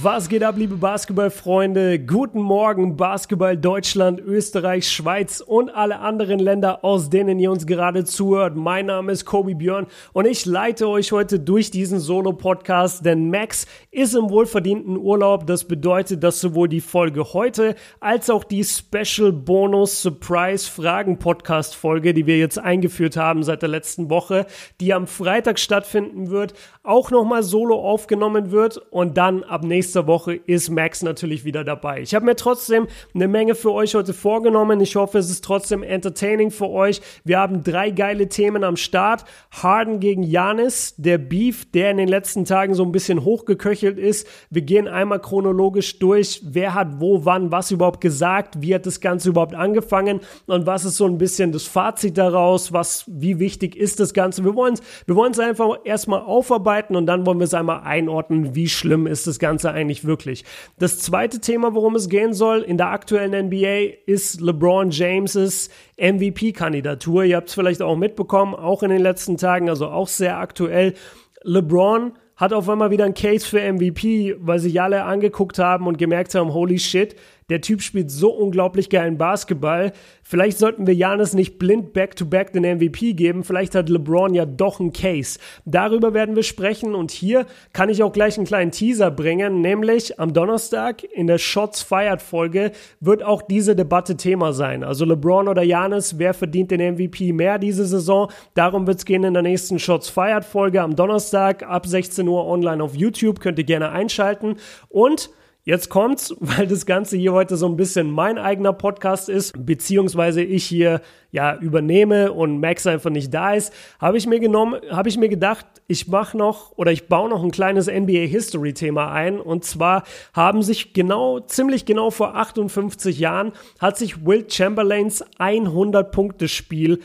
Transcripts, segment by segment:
Was geht ab, liebe Basketballfreunde? Guten Morgen, Basketball Deutschland, Österreich, Schweiz und alle anderen Länder, aus denen ihr uns gerade zuhört. Mein Name ist Kobi Björn und ich leite euch heute durch diesen Solo-Podcast, denn Max ist im wohlverdienten Urlaub. Das bedeutet, dass sowohl die Folge heute als auch die Special Bonus Surprise Fragen Podcast Folge, die wir jetzt eingeführt haben seit der letzten Woche, die am Freitag stattfinden wird, auch nochmal solo aufgenommen wird und dann ab nächsten nächster Woche ist Max natürlich wieder dabei. Ich habe mir trotzdem eine Menge für euch heute vorgenommen. Ich hoffe, es ist trotzdem entertaining für euch. Wir haben drei geile Themen am Start. Harden gegen Janis, der Beef, der in den letzten Tagen so ein bisschen hochgeköchelt ist. Wir gehen einmal chronologisch durch, wer hat wo, wann, was überhaupt gesagt, wie hat das Ganze überhaupt angefangen und was ist so ein bisschen das Fazit daraus, was, wie wichtig ist das Ganze. Wir wollen es wir einfach erstmal aufarbeiten und dann wollen wir es einmal einordnen, wie schlimm ist das Ganze Ganze eigentlich wirklich? Das zweite Thema, worum es gehen soll in der aktuellen NBA, ist LeBron Jameses MVP-Kandidatur. Ihr habt es vielleicht auch mitbekommen, auch in den letzten Tagen, also auch sehr aktuell. LeBron hat auf einmal wieder ein Case für MVP, weil sich alle angeguckt haben und gemerkt haben, holy shit, der Typ spielt so unglaublich geilen Basketball. Vielleicht sollten wir Janis nicht blind back-to-back -back den MVP geben. Vielleicht hat LeBron ja doch einen Case. Darüber werden wir sprechen und hier kann ich auch gleich einen kleinen Teaser bringen, nämlich am Donnerstag in der Shots Fired Folge wird auch diese Debatte Thema sein. Also LeBron oder Janis, wer verdient den MVP mehr diese Saison? Darum wird es gehen in der nächsten Shots Fired Folge am Donnerstag ab 16 Uhr online auf YouTube. Könnt ihr gerne einschalten und Jetzt kommt's, weil das Ganze hier heute so ein bisschen mein eigener Podcast ist, beziehungsweise ich hier ja übernehme und Max einfach nicht da ist, habe ich mir genommen, habe ich mir gedacht, ich mache noch oder ich baue noch ein kleines NBA History Thema ein. Und zwar haben sich genau ziemlich genau vor 58 Jahren hat sich Will Chamberlains 100 Punkte Spiel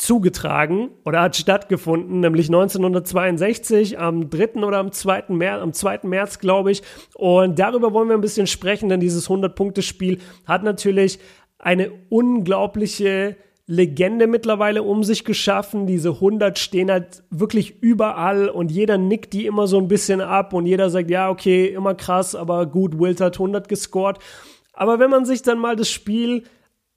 zugetragen oder hat stattgefunden, nämlich 1962 am 3. oder am 2. März, am 2. März, glaube ich. Und darüber wollen wir ein bisschen sprechen, denn dieses 100-Punkte-Spiel hat natürlich eine unglaubliche Legende mittlerweile um sich geschaffen. Diese 100 stehen halt wirklich überall und jeder nickt die immer so ein bisschen ab und jeder sagt, ja, okay, immer krass, aber gut, Wilt hat 100 gescored. Aber wenn man sich dann mal das Spiel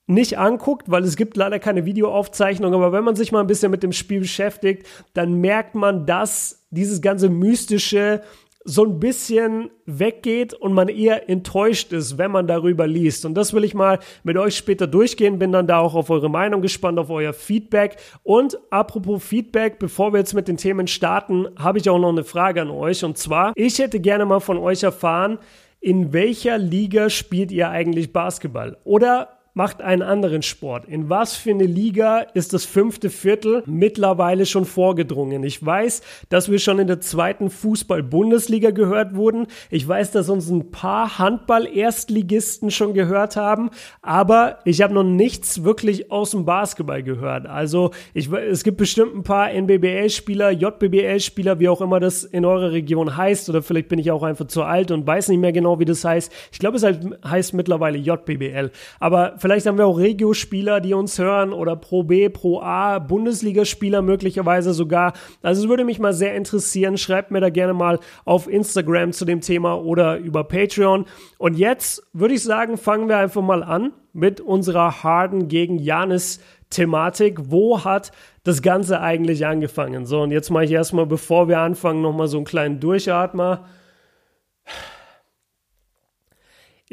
nicht anguckt, weil es gibt leider keine Videoaufzeichnung, aber wenn man sich mal ein bisschen mit dem Spiel beschäftigt, dann merkt man, dass dieses ganze mystische so ein bisschen weggeht und man eher enttäuscht ist, wenn man darüber liest. Und das will ich mal mit euch später durchgehen, bin dann da auch auf eure Meinung gespannt, auf euer Feedback. Und apropos Feedback, bevor wir jetzt mit den Themen starten, habe ich auch noch eine Frage an euch. Und zwar, ich hätte gerne mal von euch erfahren, in welcher Liga spielt ihr eigentlich Basketball? Oder macht einen anderen Sport. In was für eine Liga ist das fünfte Viertel mittlerweile schon vorgedrungen? Ich weiß, dass wir schon in der zweiten Fußball-Bundesliga gehört wurden. Ich weiß, dass uns ein paar Handball-Erstligisten schon gehört haben, aber ich habe noch nichts wirklich aus dem Basketball gehört. Also ich, es gibt bestimmt ein paar NBBL-Spieler, JBBL-Spieler, wie auch immer das in eurer Region heißt, oder vielleicht bin ich auch einfach zu alt und weiß nicht mehr genau, wie das heißt. Ich glaube, es heißt mittlerweile JBBL. Aber Vielleicht haben wir auch Regio-Spieler, die uns hören oder Pro B, Pro A, Bundesligaspieler möglicherweise sogar. Also es würde mich mal sehr interessieren. Schreibt mir da gerne mal auf Instagram zu dem Thema oder über Patreon. Und jetzt würde ich sagen, fangen wir einfach mal an mit unserer Harden gegen Janis Thematik. Wo hat das Ganze eigentlich angefangen? So, und jetzt mache ich erstmal, bevor wir anfangen, nochmal so einen kleinen Durchatmer.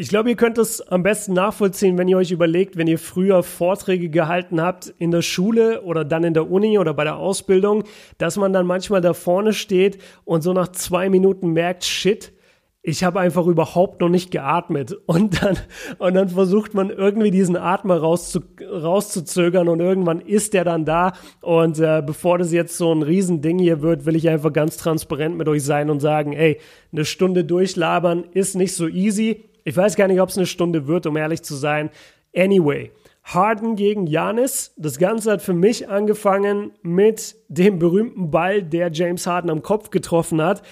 Ich glaube, ihr könnt es am besten nachvollziehen, wenn ihr euch überlegt, wenn ihr früher Vorträge gehalten habt in der Schule oder dann in der Uni oder bei der Ausbildung, dass man dann manchmal da vorne steht und so nach zwei Minuten merkt, shit, ich habe einfach überhaupt noch nicht geatmet. Und dann, und dann versucht man irgendwie diesen Atmer rauszu, rauszuzögern und irgendwann ist der dann da. Und äh, bevor das jetzt so ein Riesending hier wird, will ich einfach ganz transparent mit euch sein und sagen, ey, eine Stunde durchlabern ist nicht so easy. Ich weiß gar nicht, ob es eine Stunde wird, um ehrlich zu sein. Anyway, Harden gegen Janis. Das Ganze hat für mich angefangen mit dem berühmten Ball, der James Harden am Kopf getroffen hat.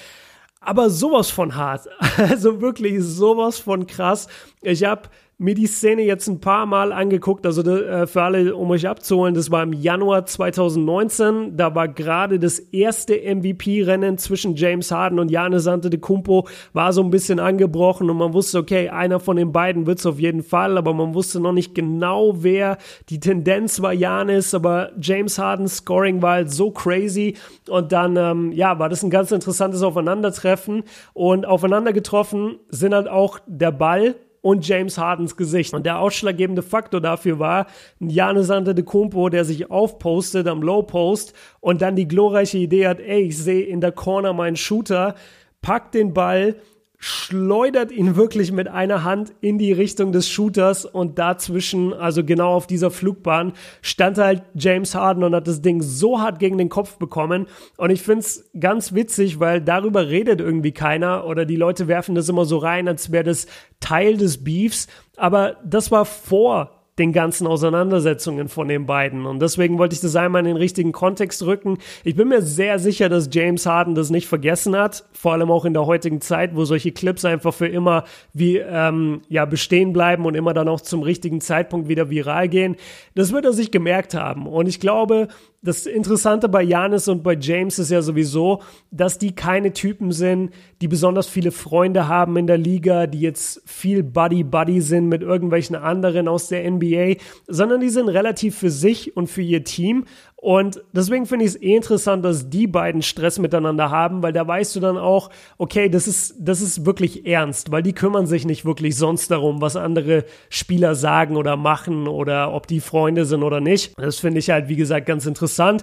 Aber sowas von hart. Also wirklich sowas von krass. Ich habe mir die Szene jetzt ein paar Mal angeguckt, also äh, für alle, um euch abzuholen, das war im Januar 2019, da war gerade das erste MVP-Rennen zwischen James Harden und Giannis Antetokounmpo, war so ein bisschen angebrochen und man wusste, okay, einer von den beiden wird's auf jeden Fall, aber man wusste noch nicht genau, wer. Die Tendenz war Giannis, aber James Hardens Scoring war halt so crazy und dann, ähm, ja, war das ein ganz interessantes Aufeinandertreffen und aufeinander getroffen sind halt auch der Ball und James Hardens Gesicht. Und der ausschlaggebende Faktor dafür war Janis Antetokounmpo, der sich aufpostet am Low Post und dann die glorreiche Idee hat, ey, ich sehe in der Corner meinen Shooter, packt den Ball, schleudert ihn wirklich mit einer Hand in die Richtung des Shooters und dazwischen, also genau auf dieser Flugbahn, stand halt James Harden und hat das Ding so hart gegen den Kopf bekommen. Und ich find's ganz witzig, weil darüber redet irgendwie keiner oder die Leute werfen das immer so rein, als wäre das Teil des Beefs. Aber das war vor den ganzen Auseinandersetzungen von den beiden. Und deswegen wollte ich das einmal in den richtigen Kontext rücken. Ich bin mir sehr sicher, dass James Harden das nicht vergessen hat, vor allem auch in der heutigen Zeit, wo solche Clips einfach für immer wie ähm, ja bestehen bleiben und immer dann auch zum richtigen Zeitpunkt wieder viral gehen. Das wird er sich gemerkt haben. Und ich glaube, das Interessante bei Janis und bei James ist ja sowieso, dass die keine Typen sind, die besonders viele Freunde haben in der Liga, die jetzt viel Buddy-Buddy sind mit irgendwelchen anderen aus der NBA, sondern die sind relativ für sich und für ihr Team und deswegen finde ich es eh interessant, dass die beiden Stress miteinander haben, weil da weißt du dann auch, okay, das ist, das ist wirklich ernst, weil die kümmern sich nicht wirklich sonst darum, was andere Spieler sagen oder machen oder ob die Freunde sind oder nicht. Das finde ich halt, wie gesagt, ganz interessant.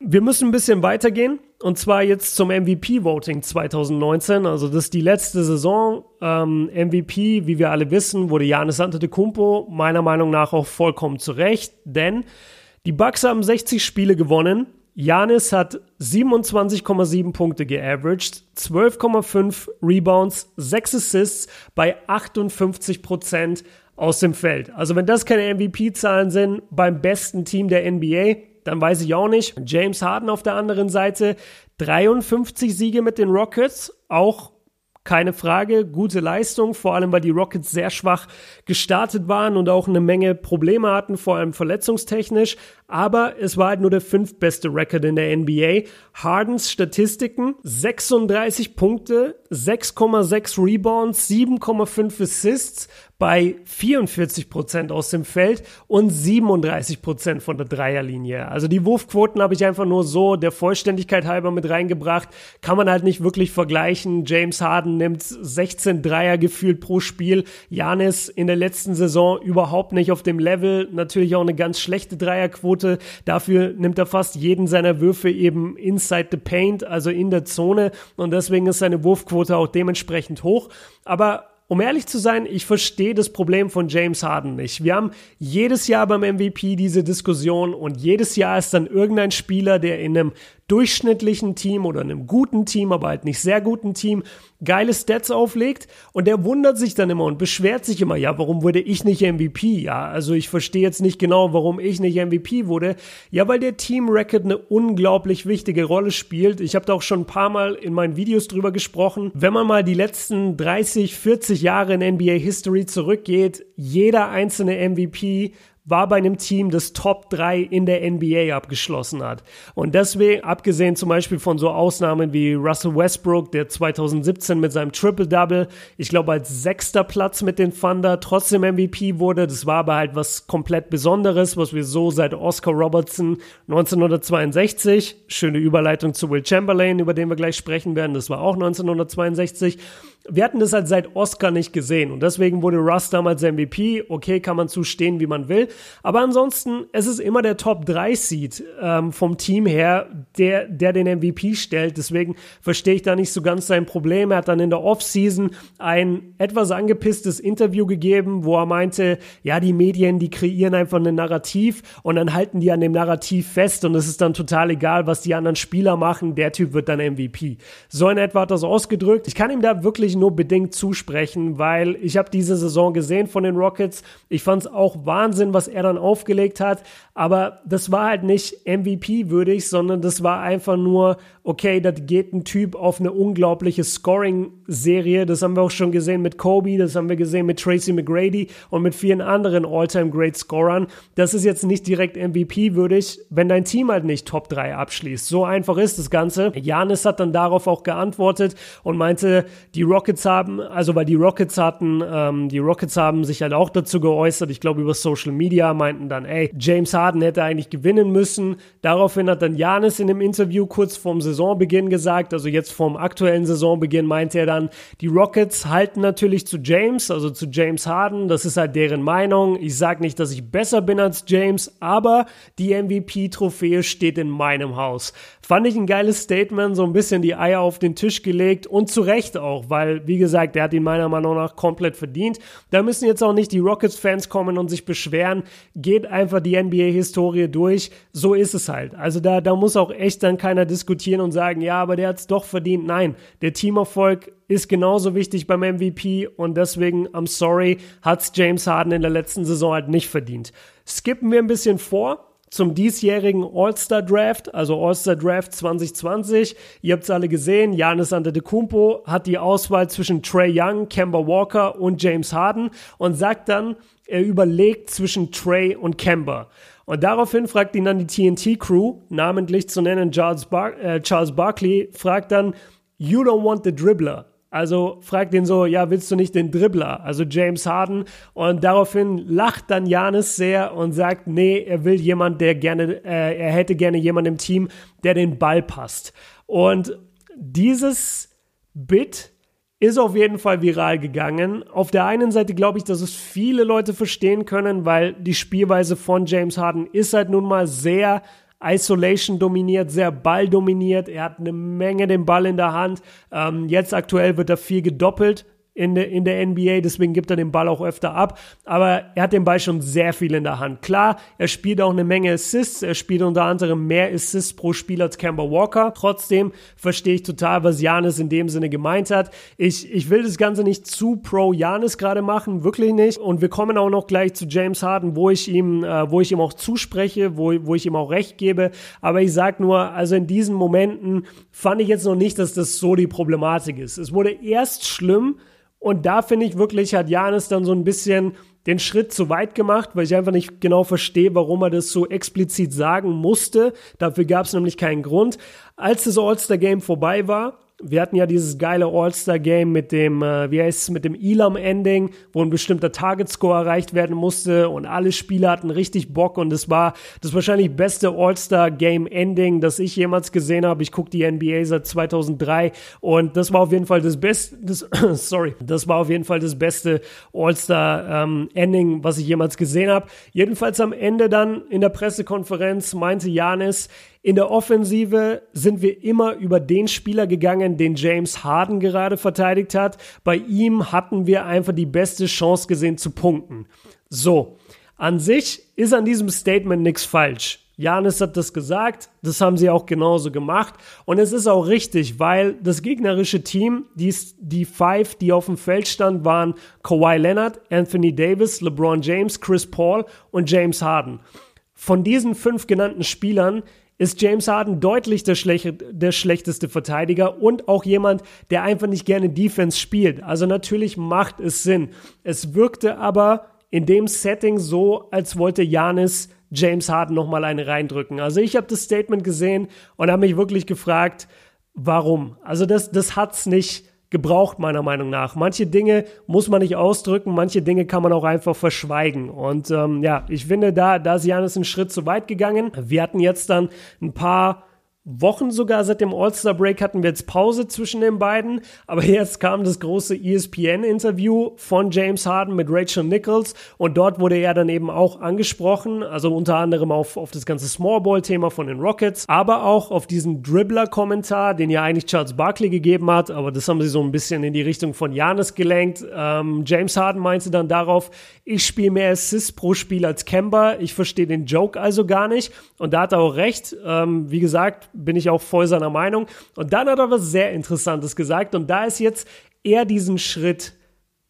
Wir müssen ein bisschen weitergehen und zwar jetzt zum MVP-Voting 2019. Also das ist die letzte Saison. Ähm, MVP, wie wir alle wissen, wurde Janis Antetokounmpo meiner Meinung nach auch vollkommen zurecht, denn die Bucks haben 60 Spiele gewonnen. Janis hat 27,7 Punkte geaveraged, 12,5 Rebounds, 6 Assists bei 58 Prozent aus dem Feld. Also wenn das keine MVP-Zahlen sind beim besten Team der NBA, dann weiß ich auch nicht. James Harden auf der anderen Seite, 53 Siege mit den Rockets, auch keine Frage, gute Leistung, vor allem weil die Rockets sehr schwach gestartet waren und auch eine Menge Probleme hatten, vor allem verletzungstechnisch. Aber es war halt nur der fünftbeste Record in der NBA. Hardens Statistiken, 36 Punkte, 6,6 Rebounds, 7,5 Assists, bei 44 Prozent aus dem Feld und 37 Prozent von der Dreierlinie. Also die Wurfquoten habe ich einfach nur so der Vollständigkeit halber mit reingebracht. Kann man halt nicht wirklich vergleichen. James Harden nimmt 16 Dreier gefühlt pro Spiel. Janis in der letzten Saison überhaupt nicht auf dem Level. Natürlich auch eine ganz schlechte Dreierquote. Dafür nimmt er fast jeden seiner Würfe eben inside the paint, also in der Zone. Und deswegen ist seine Wurfquote auch dementsprechend hoch. Aber um ehrlich zu sein, ich verstehe das Problem von James Harden nicht. Wir haben jedes Jahr beim MVP diese Diskussion und jedes Jahr ist dann irgendein Spieler, der in einem durchschnittlichen Team oder einem guten Team, aber halt nicht sehr guten Team, geile Stats auflegt und der wundert sich dann immer und beschwert sich immer, ja, warum wurde ich nicht MVP? Ja, also ich verstehe jetzt nicht genau, warum ich nicht MVP wurde. Ja, weil der Team Record eine unglaublich wichtige Rolle spielt. Ich habe da auch schon ein paar Mal in meinen Videos drüber gesprochen. Wenn man mal die letzten 30, 40 Jahre in NBA History zurückgeht, jeder einzelne MVP war bei einem Team, das Top 3 in der NBA abgeschlossen hat. Und deswegen, abgesehen zum Beispiel von so Ausnahmen wie Russell Westbrook, der 2017 mit seinem Triple-Double, ich glaube als sechster Platz mit den Thunder trotzdem MVP wurde. Das war aber halt was komplett Besonderes, was wir so seit Oscar Robertson 1962, schöne Überleitung zu Will Chamberlain, über den wir gleich sprechen werden, das war auch 1962, wir hatten das halt seit Oscar nicht gesehen und deswegen wurde Russ damals MVP. Okay, kann man zustehen, wie man will. Aber ansonsten, es ist immer der Top 3 Seed ähm, vom Team her, der, der den MVP stellt. Deswegen verstehe ich da nicht so ganz sein Problem. Er hat dann in der Offseason ein etwas angepisstes Interview gegeben, wo er meinte, ja, die Medien, die kreieren einfach ein Narrativ und dann halten die an dem Narrativ fest und es ist dann total egal, was die anderen Spieler machen. Der Typ wird dann MVP. So in etwa hat es ausgedrückt. Ich kann ihm da wirklich wirklich nur bedingt zusprechen, weil ich habe diese Saison gesehen von den Rockets. Ich fand es auch Wahnsinn, was er dann aufgelegt hat. Aber das war halt nicht MVP-würdig, sondern das war einfach nur, okay, da geht ein Typ auf eine unglaubliche Scoring-Serie. Das haben wir auch schon gesehen mit Kobe, das haben wir gesehen mit Tracy McGrady und mit vielen anderen All-Time-Great-Scorern. Das ist jetzt nicht direkt MVP-würdig, wenn dein Team halt nicht Top 3 abschließt. So einfach ist das Ganze. Janis hat dann darauf auch geantwortet und meinte, die Rockets haben, also weil die Rockets hatten, ähm, die Rockets haben sich halt auch dazu geäußert, ich glaube über Social Media, meinten dann, ey, James Harden hätte eigentlich gewinnen müssen. Daraufhin hat dann Janis in dem Interview kurz vorm Saisonbeginn gesagt, also jetzt vorm aktuellen Saisonbeginn meinte er dann, die Rockets halten natürlich zu James, also zu James Harden, das ist halt deren Meinung. Ich sage nicht, dass ich besser bin als James, aber die MVP-Trophäe steht in meinem Haus. Fand ich ein geiles Statement, so ein bisschen die Eier auf den Tisch gelegt und zu Recht auch, weil, wie gesagt, er hat ihn meiner Meinung nach komplett verdient. Da müssen jetzt auch nicht die Rockets-Fans kommen und sich beschweren. Geht einfach die NBA-Historie durch. So ist es halt. Also da, da muss auch echt dann keiner diskutieren und sagen, ja, aber der hat es doch verdient. Nein, der Teamerfolg ist genauso wichtig beim MVP und deswegen, I'm sorry, hat's James Harden in der letzten Saison halt nicht verdient. Skippen wir ein bisschen vor zum diesjährigen All-Star Draft, also All-Star Draft 2020. Ihr habt es alle gesehen, Janis Antetokounmpo hat die Auswahl zwischen Trey Young, Kemba Walker und James Harden und sagt dann, er überlegt zwischen Trey und Kemba. Und daraufhin fragt ihn dann die TNT-Crew, namentlich zu nennen Charles, Bar äh, Charles Barkley, fragt dann, You don't want the dribbler. Also fragt ihn so, ja, willst du nicht den Dribbler, also James Harden? Und daraufhin lacht dann Janis sehr und sagt, nee, er will jemand, der gerne, äh, er hätte gerne jemand im Team, der den Ball passt. Und dieses Bit ist auf jeden Fall viral gegangen. Auf der einen Seite glaube ich, dass es viele Leute verstehen können, weil die Spielweise von James Harden ist halt nun mal sehr Isolation dominiert, sehr Ball dominiert. Er hat eine Menge den Ball in der Hand. Ähm, jetzt aktuell wird er viel gedoppelt in der, in der NBA, deswegen gibt er den Ball auch öfter ab. Aber er hat den Ball schon sehr viel in der Hand. Klar, er spielt auch eine Menge Assists. Er spielt unter anderem mehr Assists pro Spiel als Kemba Walker. Trotzdem verstehe ich total, was Janis in dem Sinne gemeint hat. Ich, ich will das Ganze nicht zu pro Janis gerade machen, wirklich nicht. Und wir kommen auch noch gleich zu James Harden, wo ich ihm, äh, wo ich ihm auch zuspreche, wo, wo ich ihm auch recht gebe. Aber ich sag nur, also in diesen Momenten fand ich jetzt noch nicht, dass das so die Problematik ist. Es wurde erst schlimm, und da finde ich wirklich, hat Janis dann so ein bisschen den Schritt zu weit gemacht, weil ich einfach nicht genau verstehe, warum er das so explizit sagen musste. Dafür gab es nämlich keinen Grund. Als das All-Star-Game vorbei war, wir hatten ja dieses geile All-Star-Game mit dem, äh, wie heißt es, mit dem Elam-Ending, wo ein bestimmter Target-Score erreicht werden musste und alle Spieler hatten richtig Bock und es war das wahrscheinlich beste All-Star-Game-Ending, das ich jemals gesehen habe. Ich gucke die NBA seit 2003 und das war auf jeden Fall das beste, das, sorry, das war auf jeden Fall das beste All-Star-Ending, ähm, was ich jemals gesehen habe. Jedenfalls am Ende dann in der Pressekonferenz meinte Janis, in der Offensive sind wir immer über den Spieler gegangen, den James Harden gerade verteidigt hat. Bei ihm hatten wir einfach die beste Chance gesehen zu punkten. So, an sich ist an diesem Statement nichts falsch. Janis hat das gesagt, das haben sie auch genauso gemacht. Und es ist auch richtig, weil das gegnerische Team, die, die Five, die auf dem Feld stand, waren Kawhi Leonard, Anthony Davis, LeBron James, Chris Paul und James Harden. Von diesen fünf genannten Spielern ist James Harden deutlich der, schlech der schlechteste Verteidiger und auch jemand, der einfach nicht gerne Defense spielt. Also natürlich macht es Sinn. Es wirkte aber in dem Setting so, als wollte Janis James Harden nochmal eine reindrücken. Also ich habe das Statement gesehen und habe mich wirklich gefragt, warum? Also das, das hat's nicht gebraucht, meiner Meinung nach. Manche Dinge muss man nicht ausdrücken, manche Dinge kann man auch einfach verschweigen. Und ähm, ja, ich finde, da, da ist Janis einen Schritt zu weit gegangen. Wir hatten jetzt dann ein paar Wochen sogar seit dem All-Star-Break hatten wir jetzt Pause zwischen den beiden. Aber jetzt kam das große ESPN-Interview von James Harden mit Rachel Nichols und dort wurde er dann eben auch angesprochen, also unter anderem auf, auf das ganze Small-Ball-Thema von den Rockets, aber auch auf diesen Dribbler-Kommentar, den ja eigentlich Charles Barkley gegeben hat, aber das haben sie so ein bisschen in die Richtung von Janis gelenkt. Ähm, James Harden meinte dann darauf, ich spiele mehr Assists pro Spiel als Kemba, ich verstehe den Joke also gar nicht und da hat er auch recht. Ähm, wie gesagt, bin ich auch voll seiner Meinung. Und dann hat er was sehr Interessantes gesagt und da ist jetzt er diesen Schritt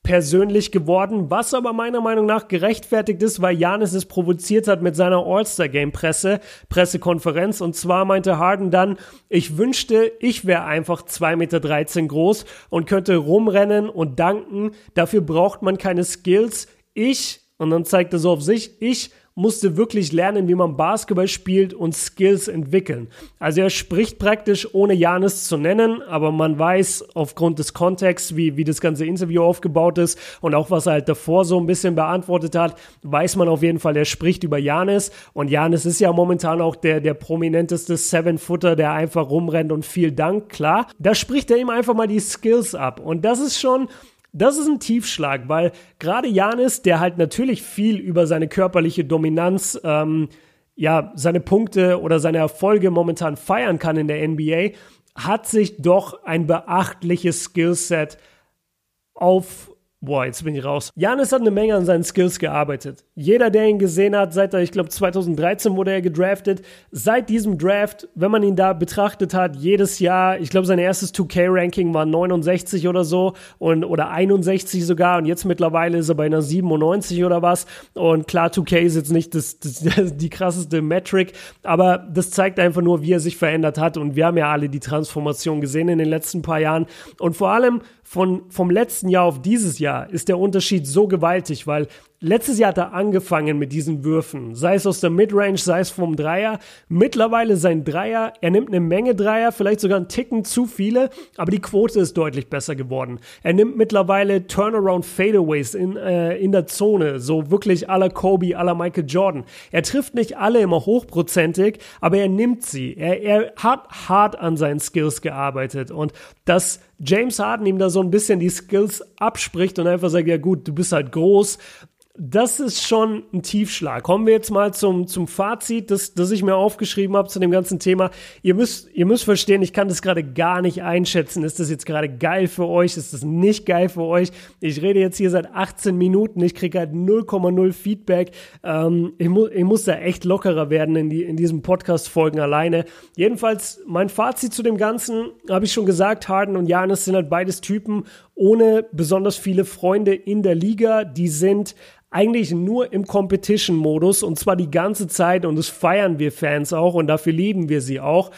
persönlich geworden, was aber meiner Meinung nach gerechtfertigt ist, weil Janis es provoziert hat mit seiner All-Star-Game-Presse, Pressekonferenz. Und zwar meinte Harden dann, ich wünschte, ich wäre einfach 2,13 Meter groß und könnte rumrennen und danken. Dafür braucht man keine Skills. Ich, und dann zeigt er so auf sich, ich musste wirklich lernen, wie man Basketball spielt und Skills entwickeln. Also er spricht praktisch ohne Janis zu nennen, aber man weiß aufgrund des Kontexts, wie, wie das ganze Interview aufgebaut ist und auch was er halt davor so ein bisschen beantwortet hat, weiß man auf jeden Fall, er spricht über Janis und Janis ist ja momentan auch der, der prominenteste Seven-Footer, der einfach rumrennt und viel Dank, klar. Da spricht er ihm einfach mal die Skills ab und das ist schon das ist ein Tiefschlag, weil gerade Janis, der halt natürlich viel über seine körperliche Dominanz, ähm, ja, seine Punkte oder seine Erfolge momentan feiern kann in der NBA, hat sich doch ein beachtliches Skillset auf Boah, jetzt bin ich raus. Janis hat eine Menge an seinen Skills gearbeitet. Jeder, der ihn gesehen hat, seit er, ich glaube 2013 wurde er gedraftet. Seit diesem Draft, wenn man ihn da betrachtet hat, jedes Jahr, ich glaube sein erstes 2K-Ranking war 69 oder so und oder 61 sogar und jetzt mittlerweile ist er bei einer 97 oder was. Und klar, 2K ist jetzt nicht das, das, die krasseste Metric, aber das zeigt einfach nur, wie er sich verändert hat und wir haben ja alle die Transformation gesehen in den letzten paar Jahren und vor allem von, vom letzten Jahr auf dieses Jahr ist der Unterschied so gewaltig, weil Letztes Jahr hat er angefangen mit diesen Würfen, sei es aus der Midrange, sei es vom Dreier. Mittlerweile sein Dreier, er nimmt eine Menge Dreier, vielleicht sogar einen Ticken zu viele, aber die Quote ist deutlich besser geworden. Er nimmt mittlerweile Turnaround Fadeaways in, äh, in der Zone, so wirklich aller Kobe, aller Michael Jordan. Er trifft nicht alle immer hochprozentig, aber er nimmt sie. Er, er hat hart an seinen Skills gearbeitet und dass James Harden ihm da so ein bisschen die Skills abspricht und einfach sagt, ja gut, du bist halt groß, das ist schon ein Tiefschlag. Kommen wir jetzt mal zum, zum Fazit, das, das ich mir aufgeschrieben habe zu dem ganzen Thema. Ihr müsst, ihr müsst verstehen, ich kann das gerade gar nicht einschätzen. Ist das jetzt gerade geil für euch? Ist das nicht geil für euch? Ich rede jetzt hier seit 18 Minuten. Ich kriege halt 0,0 Feedback. Ähm, ich, mu ich muss da echt lockerer werden in, die, in diesen Podcast-Folgen alleine. Jedenfalls, mein Fazit zu dem Ganzen habe ich schon gesagt. Harden und Janis sind halt beides Typen ohne besonders viele Freunde in der Liga. Die sind eigentlich nur im Competition-Modus und zwar die ganze Zeit und das feiern wir Fans auch und dafür lieben wir sie auch.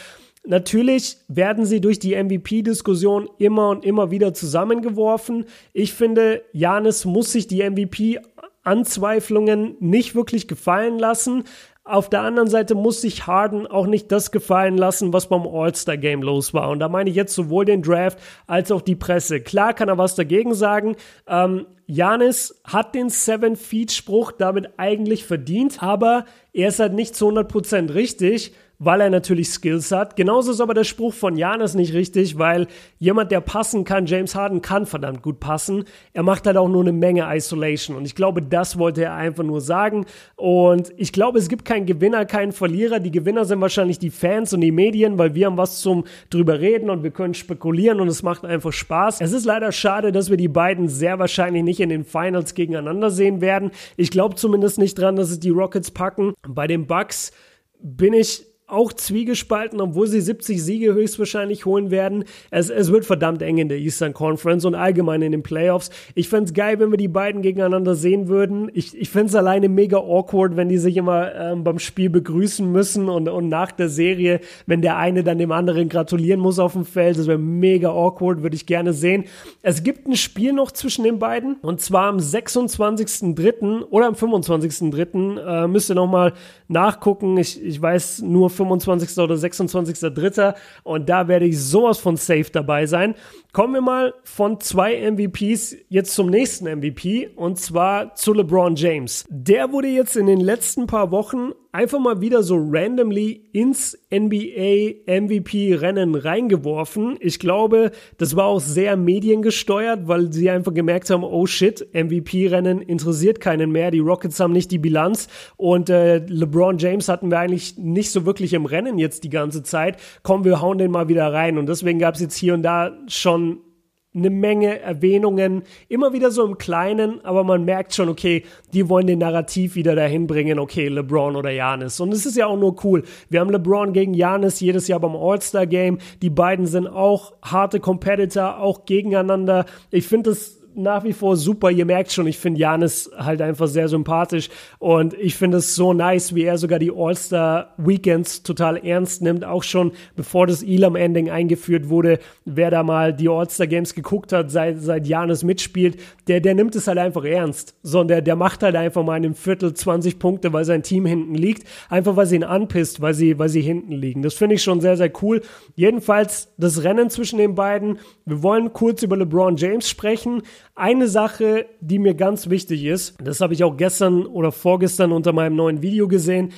Natürlich werden sie durch die MVP-Diskussion immer und immer wieder zusammengeworfen. Ich finde, Janis muss sich die MVP-Anzweiflungen nicht wirklich gefallen lassen. Auf der anderen Seite muss sich Harden auch nicht das gefallen lassen, was beim All-Star-Game los war. Und da meine ich jetzt sowohl den Draft als auch die Presse. Klar kann er was dagegen sagen. Ähm, Janis hat den Seven-Feet-Spruch damit eigentlich verdient, aber er ist halt nicht zu 100% richtig weil er natürlich Skills hat. Genauso ist aber der Spruch von Janis nicht richtig, weil jemand, der passen kann, James Harden kann verdammt gut passen. Er macht halt auch nur eine Menge Isolation und ich glaube, das wollte er einfach nur sagen. Und ich glaube, es gibt keinen Gewinner, keinen Verlierer. Die Gewinner sind wahrscheinlich die Fans und die Medien, weil wir haben was zum drüber reden und wir können spekulieren und es macht einfach Spaß. Es ist leider schade, dass wir die beiden sehr wahrscheinlich nicht in den Finals gegeneinander sehen werden. Ich glaube zumindest nicht dran, dass es die Rockets packen. Bei den Bucks bin ich auch zwiegespalten, obwohl sie 70 Siege höchstwahrscheinlich holen werden. Es, es wird verdammt eng in der Eastern Conference und allgemein in den Playoffs. Ich fände es geil, wenn wir die beiden gegeneinander sehen würden. Ich, ich fände es alleine mega awkward, wenn die sich immer ähm, beim Spiel begrüßen müssen und, und nach der Serie, wenn der eine dann dem anderen gratulieren muss auf dem Feld. Das wäre mega awkward, würde ich gerne sehen. Es gibt ein Spiel noch zwischen den beiden und zwar am 26.03. oder am 25.03. Äh, müsst ihr nochmal nachgucken. Ich, ich weiß nur 25. oder 26.3. Und da werde ich sowas von safe dabei sein. Kommen wir mal von zwei MVPs jetzt zum nächsten MVP und zwar zu LeBron James. Der wurde jetzt in den letzten paar Wochen einfach mal wieder so randomly ins NBA MVP Rennen reingeworfen. Ich glaube, das war auch sehr mediengesteuert, weil sie einfach gemerkt haben, oh shit, MVP Rennen interessiert keinen mehr. Die Rockets haben nicht die Bilanz und äh, LeBron James hatten wir eigentlich nicht so wirklich im Rennen jetzt die ganze Zeit. Kommen wir hauen den mal wieder rein und deswegen gab es jetzt hier und da schon eine Menge Erwähnungen, immer wieder so im Kleinen, aber man merkt schon, okay, die wollen den Narrativ wieder dahin bringen, okay, LeBron oder Janis. Und es ist ja auch nur cool. Wir haben LeBron gegen Janis jedes Jahr beim All-Star Game. Die beiden sind auch harte Competitor, auch gegeneinander. Ich finde es nach wie vor super. Ihr merkt schon, ich finde Janis halt einfach sehr sympathisch und ich finde es so nice, wie er sogar die All-Star Weekends total ernst nimmt. Auch schon bevor das Elam-Ending eingeführt wurde, wer da mal die All-Star Games geguckt hat, seit, seit Janis mitspielt, der, der nimmt es halt einfach ernst. So, der, der macht halt einfach mal in einem Viertel 20 Punkte, weil sein Team hinten liegt. Einfach weil sie ihn anpisst, weil sie, weil sie hinten liegen. Das finde ich schon sehr, sehr cool. Jedenfalls das Rennen zwischen den beiden. Wir wollen kurz über LeBron James sprechen. Eine Sache, die mir ganz wichtig ist, das habe ich auch gestern oder vorgestern unter meinem neuen Video gesehen.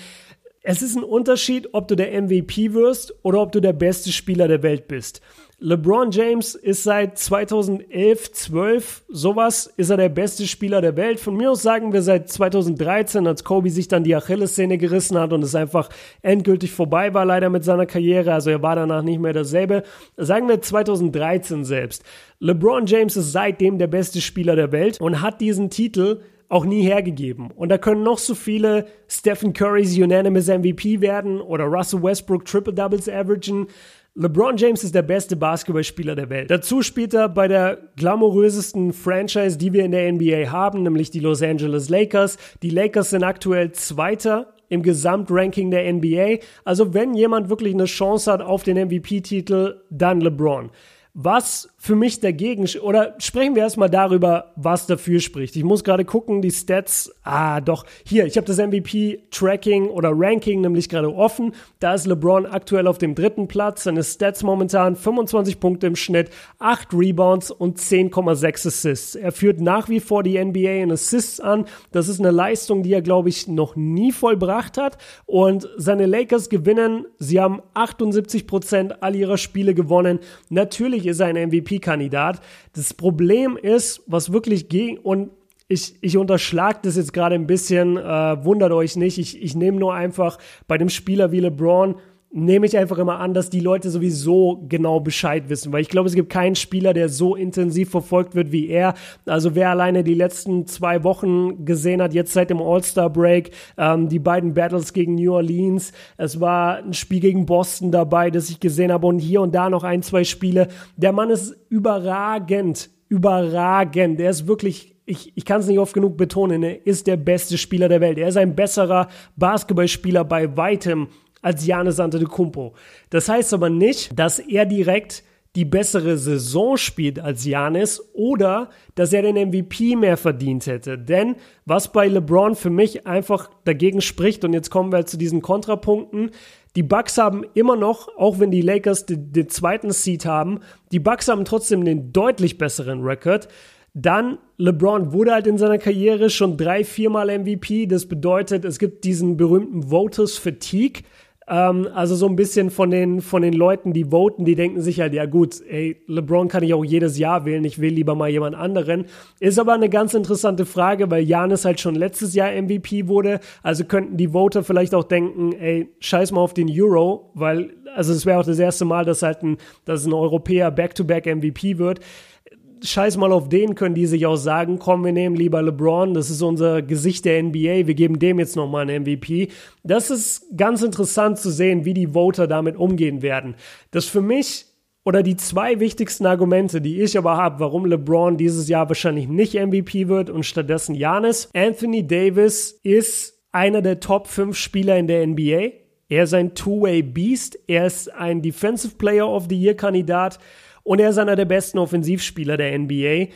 Es ist ein Unterschied, ob du der MVP wirst oder ob du der beste Spieler der Welt bist. LeBron James ist seit 2011, 12, sowas, ist er der beste Spieler der Welt. Von mir aus sagen wir seit 2013, als Kobe sich dann die Achillessehne gerissen hat und es einfach endgültig vorbei war leider mit seiner Karriere. Also er war danach nicht mehr dasselbe. Sagen wir 2013 selbst. LeBron James ist seitdem der beste Spieler der Welt und hat diesen Titel auch nie hergegeben. Und da können noch so viele Stephen Currys Unanimous MVP werden oder Russell Westbrook Triple Doubles averagen. LeBron James ist der beste Basketballspieler der Welt. Dazu spielt er bei der glamourösesten Franchise, die wir in der NBA haben, nämlich die Los Angeles Lakers. Die Lakers sind aktuell Zweiter im Gesamtranking der NBA. Also wenn jemand wirklich eine Chance hat auf den MVP-Titel, dann LeBron. Was für mich dagegen, oder sprechen wir erstmal darüber, was dafür spricht. Ich muss gerade gucken, die Stats, ah doch, hier, ich habe das MVP-Tracking oder Ranking nämlich gerade offen. Da ist LeBron aktuell auf dem dritten Platz, seine Stats momentan 25 Punkte im Schnitt, 8 Rebounds und 10,6 Assists. Er führt nach wie vor die NBA in Assists an. Das ist eine Leistung, die er, glaube ich, noch nie vollbracht hat. Und seine Lakers gewinnen, sie haben 78 Prozent all ihrer Spiele gewonnen. Natürlich ist er ein MVP-Kandidat. Das Problem ist, was wirklich gegen und ich, ich unterschlag das jetzt gerade ein bisschen, äh, wundert euch nicht. Ich, ich nehme nur einfach bei dem Spieler wie LeBron nehme ich einfach immer an, dass die Leute sowieso genau Bescheid wissen, weil ich glaube, es gibt keinen Spieler, der so intensiv verfolgt wird wie er. Also wer alleine die letzten zwei Wochen gesehen hat, jetzt seit dem All-Star-Break, ähm, die beiden Battles gegen New Orleans, es war ein Spiel gegen Boston dabei, das ich gesehen habe und hier und da noch ein, zwei Spiele. Der Mann ist überragend, überragend. Er ist wirklich ich, ich kann es nicht oft genug betonen, er ist der beste Spieler der Welt. Er ist ein besserer Basketballspieler bei weitem als Janis Antetokounmpo. Das heißt aber nicht, dass er direkt die bessere Saison spielt als Janis oder dass er den MVP mehr verdient hätte. Denn was bei LeBron für mich einfach dagegen spricht, und jetzt kommen wir zu diesen Kontrapunkten, die Bucks haben immer noch, auch wenn die Lakers den, den zweiten Seed haben, die Bucks haben trotzdem den deutlich besseren Rekord. Dann LeBron wurde halt in seiner Karriere schon drei, viermal MVP. Das bedeutet, es gibt diesen berühmten Voters Fatigue. Ähm, also so ein bisschen von den, von den Leuten, die voten, die denken sich halt, ja gut, ey, LeBron kann ich auch jedes Jahr wählen, ich will lieber mal jemand anderen. Ist aber eine ganz interessante Frage, weil Janis halt schon letztes Jahr MVP wurde. Also könnten die Voter vielleicht auch denken, ey, scheiß mal auf den Euro, weil, also es wäre auch das erste Mal, dass halt ein, dass ein Europäer Back-to-Back -back MVP wird scheiß mal auf den, können die sich auch sagen, komm, wir nehmen lieber LeBron, das ist unser Gesicht der NBA, wir geben dem jetzt nochmal einen MVP. Das ist ganz interessant zu sehen, wie die Voter damit umgehen werden. Das für mich oder die zwei wichtigsten Argumente, die ich aber habe, warum LeBron dieses Jahr wahrscheinlich nicht MVP wird und stattdessen Janis. Anthony Davis ist einer der Top 5 Spieler in der NBA. Er ist ein Two-Way Beast. Er ist ein Defensive Player of the Year Kandidat und er ist einer der besten Offensivspieler der NBA.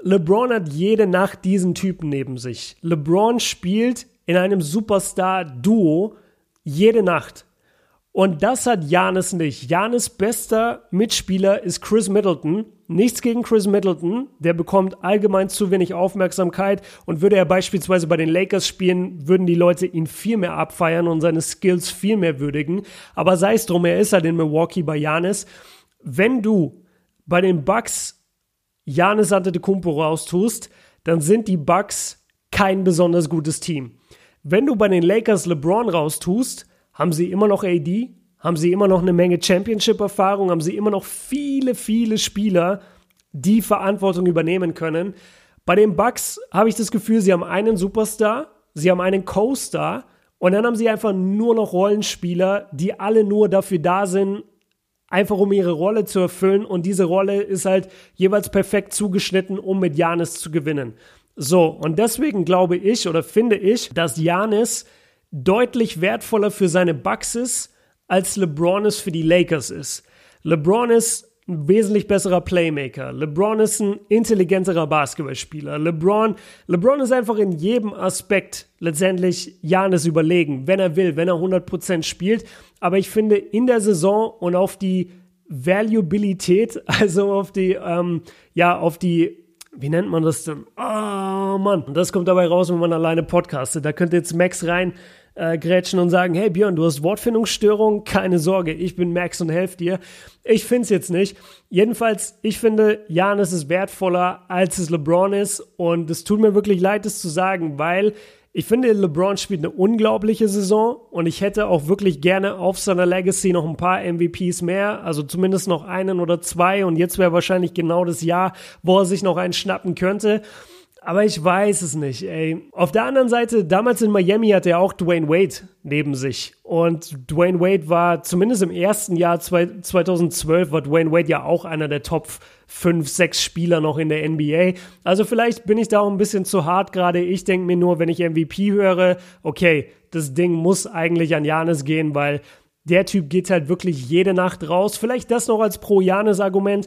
LeBron hat jede Nacht diesen Typen neben sich. LeBron spielt in einem Superstar-Duo jede Nacht. Und das hat Janis nicht. Janis bester Mitspieler ist Chris Middleton. Nichts gegen Chris Middleton. Der bekommt allgemein zu wenig Aufmerksamkeit. Und würde er beispielsweise bei den Lakers spielen, würden die Leute ihn viel mehr abfeiern und seine Skills viel mehr würdigen. Aber sei es drum, er ist halt in Milwaukee bei Janis. Wenn du bei den Bucks Janis Antetokounmpo raustust, dann sind die Bucks kein besonders gutes Team. Wenn du bei den Lakers LeBron raustust, haben sie immer noch AD, haben sie immer noch eine Menge Championship-Erfahrung, haben sie immer noch viele, viele Spieler, die Verantwortung übernehmen können. Bei den Bucks habe ich das Gefühl, sie haben einen Superstar, sie haben einen Co-Star und dann haben sie einfach nur noch Rollenspieler, die alle nur dafür da sind, einfach um ihre Rolle zu erfüllen. Und diese Rolle ist halt jeweils perfekt zugeschnitten, um mit Janis zu gewinnen. So, und deswegen glaube ich oder finde ich, dass Janis deutlich wertvoller für seine Bucks ist, als LeBron es für die Lakers ist. LeBron ist ein wesentlich besserer Playmaker. LeBron ist ein intelligenterer Basketballspieler. LeBron, LeBron ist einfach in jedem Aspekt letztendlich Janis überlegen, wenn er will, wenn er 100% spielt. Aber ich finde, in der Saison und auf die Valuabilität, also auf die, ähm, ja, auf die wie nennt man das denn? Oh Mann. Das kommt dabei raus, wenn man alleine podcastet. Da könnte jetzt Max rein äh, grätschen und sagen, hey Björn, du hast Wortfindungsstörung, keine Sorge, ich bin Max und helfe dir. Ich finde es jetzt nicht. Jedenfalls, ich finde, Janis ist wertvoller, als es LeBron ist und es tut mir wirklich leid, das zu sagen, weil ich finde, LeBron spielt eine unglaubliche Saison und ich hätte auch wirklich gerne auf seiner Legacy noch ein paar MVPs mehr, also zumindest noch einen oder zwei und jetzt wäre wahrscheinlich genau das Jahr, wo er sich noch einen schnappen könnte. Aber ich weiß es nicht, ey. Auf der anderen Seite, damals in Miami hatte er auch Dwayne Wade neben sich. Und Dwayne Wade war zumindest im ersten Jahr 2012 war Dwayne Wade ja auch einer der Top 5, 6 Spieler noch in der NBA. Also vielleicht bin ich da auch ein bisschen zu hart gerade. Ich denke mir nur, wenn ich MVP höre, okay, das Ding muss eigentlich an Janis gehen, weil der Typ geht halt wirklich jede Nacht raus. Vielleicht das noch als Pro-Janis-Argument.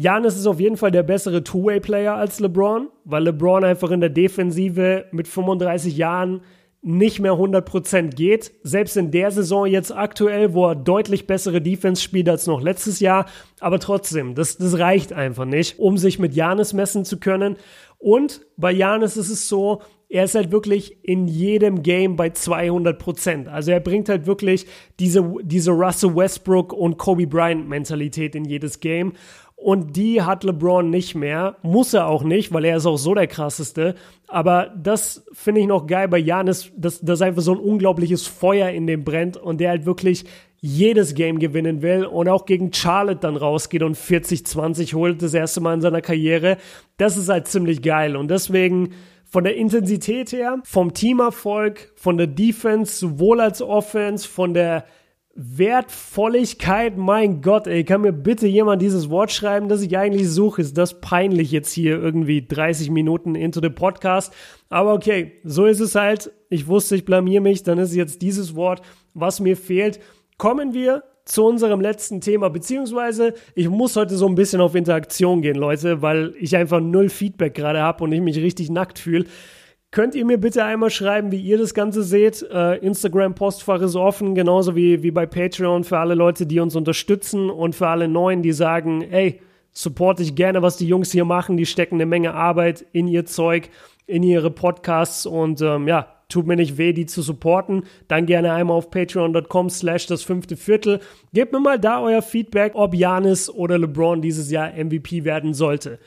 Janis ist auf jeden Fall der bessere Two-Way-Player als LeBron, weil LeBron einfach in der Defensive mit 35 Jahren nicht mehr 100% geht. Selbst in der Saison jetzt aktuell, wo er deutlich bessere Defense spielt als noch letztes Jahr. Aber trotzdem, das, das reicht einfach nicht, um sich mit Janis messen zu können. Und bei Janis ist es so, er ist halt wirklich in jedem Game bei 200% Also er bringt halt wirklich diese, diese Russell Westbrook und Kobe Bryant Mentalität in jedes Game. Und die hat LeBron nicht mehr. Muss er auch nicht, weil er ist auch so der krasseste. Aber das finde ich noch geil bei Janis, dass, dass einfach so ein unglaubliches Feuer in dem brennt und der halt wirklich jedes Game gewinnen will und auch gegen Charlotte dann rausgeht und 40-20 holt, das erste Mal in seiner Karriere. Das ist halt ziemlich geil. Und deswegen von der Intensität her, vom Teamerfolg, von der Defense, sowohl als Offense, von der Wertvolligkeit, mein Gott, ey, kann mir bitte jemand dieses Wort schreiben, das ich eigentlich suche? Ist das peinlich jetzt hier irgendwie 30 Minuten into the Podcast? Aber okay, so ist es halt. Ich wusste, ich blamier mich, dann ist jetzt dieses Wort, was mir fehlt. Kommen wir zu unserem letzten Thema, beziehungsweise ich muss heute so ein bisschen auf Interaktion gehen, Leute, weil ich einfach null Feedback gerade habe und ich mich richtig nackt fühle. Könnt ihr mir bitte einmal schreiben, wie ihr das Ganze seht? Äh, Instagram-Postfach ist offen, genauso wie, wie bei Patreon für alle Leute, die uns unterstützen und für alle Neuen, die sagen, ey, supporte ich gerne, was die Jungs hier machen. Die stecken eine Menge Arbeit in ihr Zeug, in ihre Podcasts und ähm, ja, tut mir nicht weh, die zu supporten. Dann gerne einmal auf patreon.com slash das fünfte Viertel. Gebt mir mal da euer Feedback, ob Janis oder LeBron dieses Jahr MVP werden sollte.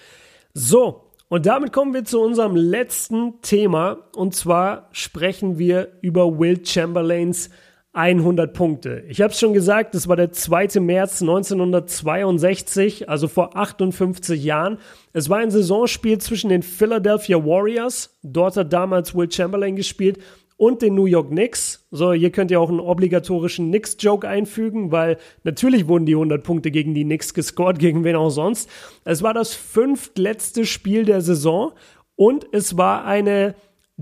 So, und damit kommen wir zu unserem letzten Thema. Und zwar sprechen wir über Will Chamberlains 100 Punkte. Ich habe es schon gesagt, das war der 2. März 1962, also vor 58 Jahren. Es war ein Saisonspiel zwischen den Philadelphia Warriors, dort hat damals Will Chamberlain gespielt, und den New York Knicks. So, hier könnt ihr auch einen obligatorischen Knicks-Joke einfügen, weil natürlich wurden die 100 Punkte gegen die Knicks gescored, gegen wen auch sonst. Es war das fünftletzte Spiel der Saison und es war eine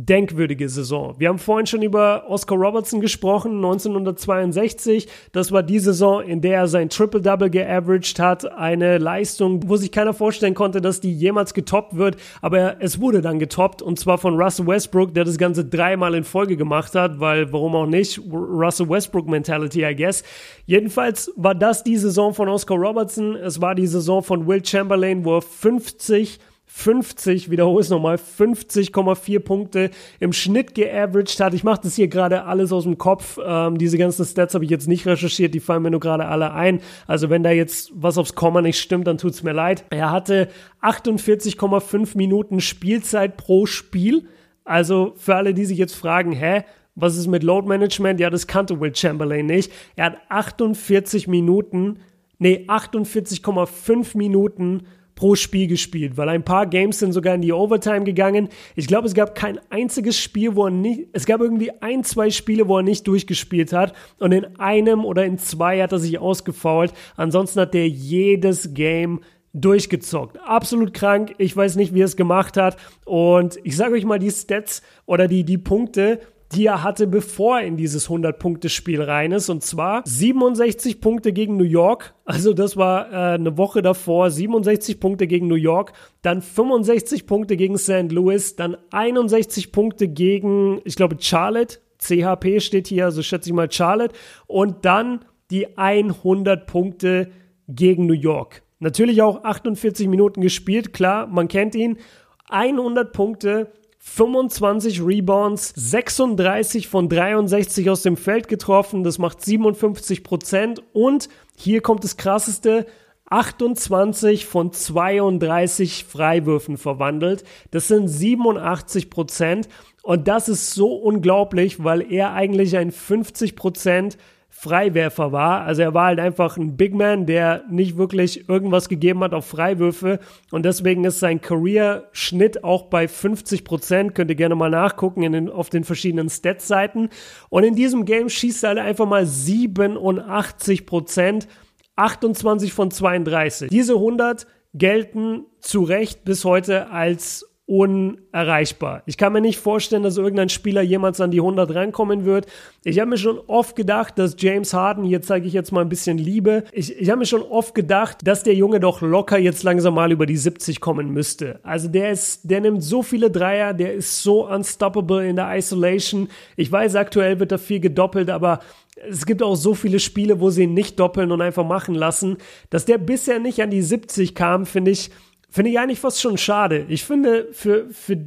denkwürdige Saison. Wir haben vorhin schon über Oscar Robertson gesprochen, 1962. Das war die Saison, in der er sein Triple-Double geaveraged hat. Eine Leistung, wo sich keiner vorstellen konnte, dass die jemals getoppt wird. Aber es wurde dann getoppt und zwar von Russell Westbrook, der das Ganze dreimal in Folge gemacht hat, weil warum auch nicht? Russell Westbrook Mentality, I guess. Jedenfalls war das die Saison von Oscar Robertson. Es war die Saison von Will Chamberlain, wo er 50 50, wiederhole es nochmal, 50,4 Punkte im Schnitt geaveraged hat. Ich mache das hier gerade alles aus dem Kopf. Ähm, diese ganzen Stats habe ich jetzt nicht recherchiert, die fallen mir nur gerade alle ein. Also wenn da jetzt was aufs Komma nicht stimmt, dann tut's mir leid. Er hatte 48,5 Minuten Spielzeit pro Spiel. Also für alle, die sich jetzt fragen, hä, was ist mit Load Management? Ja, das kannte Will Chamberlain nicht. Er hat 48 Minuten, nee, 48,5 Minuten pro Spiel gespielt, weil ein paar Games sind sogar in die Overtime gegangen. Ich glaube, es gab kein einziges Spiel, wo er nicht, es gab irgendwie ein, zwei Spiele, wo er nicht durchgespielt hat und in einem oder in zwei hat er sich ausgefault. Ansonsten hat er jedes Game durchgezockt. Absolut krank. Ich weiß nicht, wie er es gemacht hat. Und ich sage euch mal die Stats oder die, die Punkte, die er hatte, bevor er in dieses 100-Punkte-Spiel rein ist. Und zwar 67 Punkte gegen New York. Also das war äh, eine Woche davor. 67 Punkte gegen New York. Dann 65 Punkte gegen St. Louis. Dann 61 Punkte gegen, ich glaube, Charlotte. CHP steht hier, also schätze ich mal Charlotte. Und dann die 100 Punkte gegen New York. Natürlich auch 48 Minuten gespielt, klar, man kennt ihn. 100 Punkte 25 Rebounds, 36 von 63 aus dem Feld getroffen, das macht 57 Prozent. Und hier kommt das krasseste, 28 von 32 Freiwürfen verwandelt. Das sind 87 Prozent. Und das ist so unglaublich, weil er eigentlich ein 50 Prozent Freiwerfer war. Also er war halt einfach ein Big Man, der nicht wirklich irgendwas gegeben hat auf Freiwürfe und deswegen ist sein Career-Schnitt auch bei 50 Prozent. Könnt ihr gerne mal nachgucken in den, auf den verschiedenen Stats-Seiten. Und in diesem Game schießt er halt einfach mal 87 Prozent, 28 von 32. Diese 100 gelten zu Recht bis heute als unerreichbar. Ich kann mir nicht vorstellen, dass irgendein Spieler jemals an die 100 rankommen wird. Ich habe mir schon oft gedacht, dass James Harden, hier zeige ich jetzt mal ein bisschen Liebe, ich, ich habe mir schon oft gedacht, dass der Junge doch locker jetzt langsam mal über die 70 kommen müsste. Also der ist, der nimmt so viele Dreier, der ist so unstoppable in der Isolation. Ich weiß, aktuell wird da viel gedoppelt, aber es gibt auch so viele Spiele, wo sie ihn nicht doppeln und einfach machen lassen. Dass der bisher nicht an die 70 kam, finde ich, Finde ich eigentlich fast schon schade. Ich finde, für, für,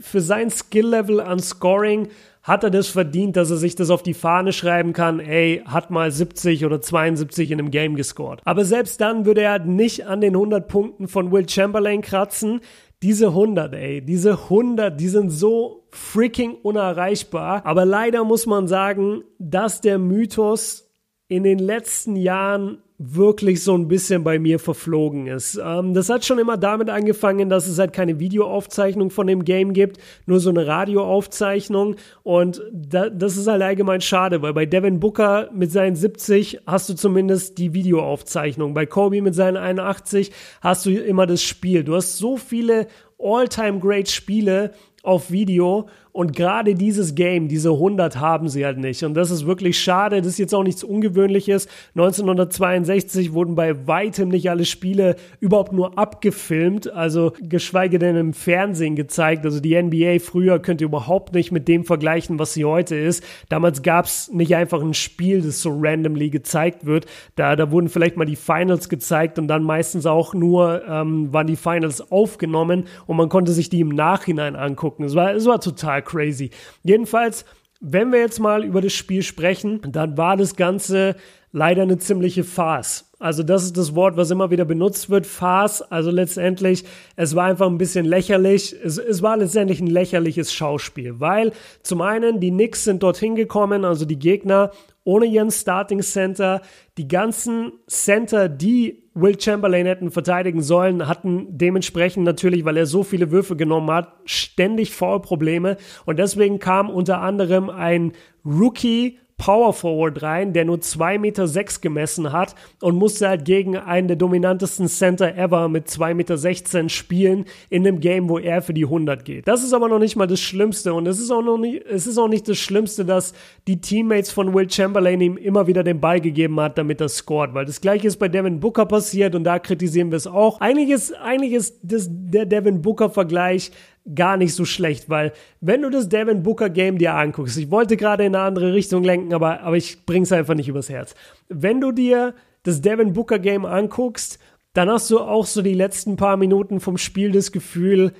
für sein Skill-Level an Scoring hat er das verdient, dass er sich das auf die Fahne schreiben kann, ey, hat mal 70 oder 72 in einem Game gescored. Aber selbst dann würde er nicht an den 100 Punkten von Will Chamberlain kratzen. Diese 100, ey, diese 100, die sind so freaking unerreichbar. Aber leider muss man sagen, dass der Mythos in den letzten Jahren wirklich so ein bisschen bei mir verflogen ist. Ähm, das hat schon immer damit angefangen, dass es halt keine Videoaufzeichnung von dem Game gibt, nur so eine Radioaufzeichnung und da, das ist halt allgemein schade, weil bei Devin Booker mit seinen 70 hast du zumindest die Videoaufzeichnung. Bei Kobe mit seinen 81 hast du immer das Spiel. Du hast so viele All-Time-Great-Spiele auf Video und gerade dieses Game, diese 100 haben sie halt nicht. Und das ist wirklich schade. Das ist jetzt auch nichts Ungewöhnliches. 1962 wurden bei weitem nicht alle Spiele überhaupt nur abgefilmt, also geschweige denn im Fernsehen gezeigt. Also die NBA früher könnt ihr überhaupt nicht mit dem vergleichen, was sie heute ist. Damals gab es nicht einfach ein Spiel, das so randomly gezeigt wird. Da, da wurden vielleicht mal die Finals gezeigt und dann meistens auch nur ähm, waren die Finals aufgenommen und man konnte sich die im Nachhinein angucken. Es war, es war total crazy. Jedenfalls, wenn wir jetzt mal über das Spiel sprechen, dann war das Ganze leider eine ziemliche Farce. Also das ist das Wort, was immer wieder benutzt wird, Farce. Also letztendlich, es war einfach ein bisschen lächerlich. Es, es war letztendlich ein lächerliches Schauspiel, weil zum einen die Knicks sind dorthin gekommen, also die Gegner, ohne ihren Starting Center. Die ganzen Center, die Will Chamberlain hätten verteidigen sollen, hatten dementsprechend natürlich, weil er so viele Würfe genommen hat, ständig Foul-Probleme. Und deswegen kam unter anderem ein Rookie Power Forward rein, der nur 2,6 Meter sechs gemessen hat und musste halt gegen einen der dominantesten Center ever mit 2,16 Meter spielen in einem Game, wo er für die 100 geht. Das ist aber noch nicht mal das Schlimmste und es ist auch noch nicht, es ist auch nicht das Schlimmste, dass die Teammates von Will Chamberlain ihm immer wieder den Ball gegeben hat, damit er scored, weil das gleiche ist bei Devin Booker passiert und da kritisieren wir es auch. Eigentlich ist das, der Devin Booker Vergleich gar nicht so schlecht, weil wenn du das Devin Booker Game dir anguckst, ich wollte gerade in eine andere Richtung lenken, aber, aber ich bring's einfach nicht übers Herz. Wenn du dir das Devin Booker Game anguckst, dann hast du auch so die letzten paar Minuten vom Spiel das Gefühl,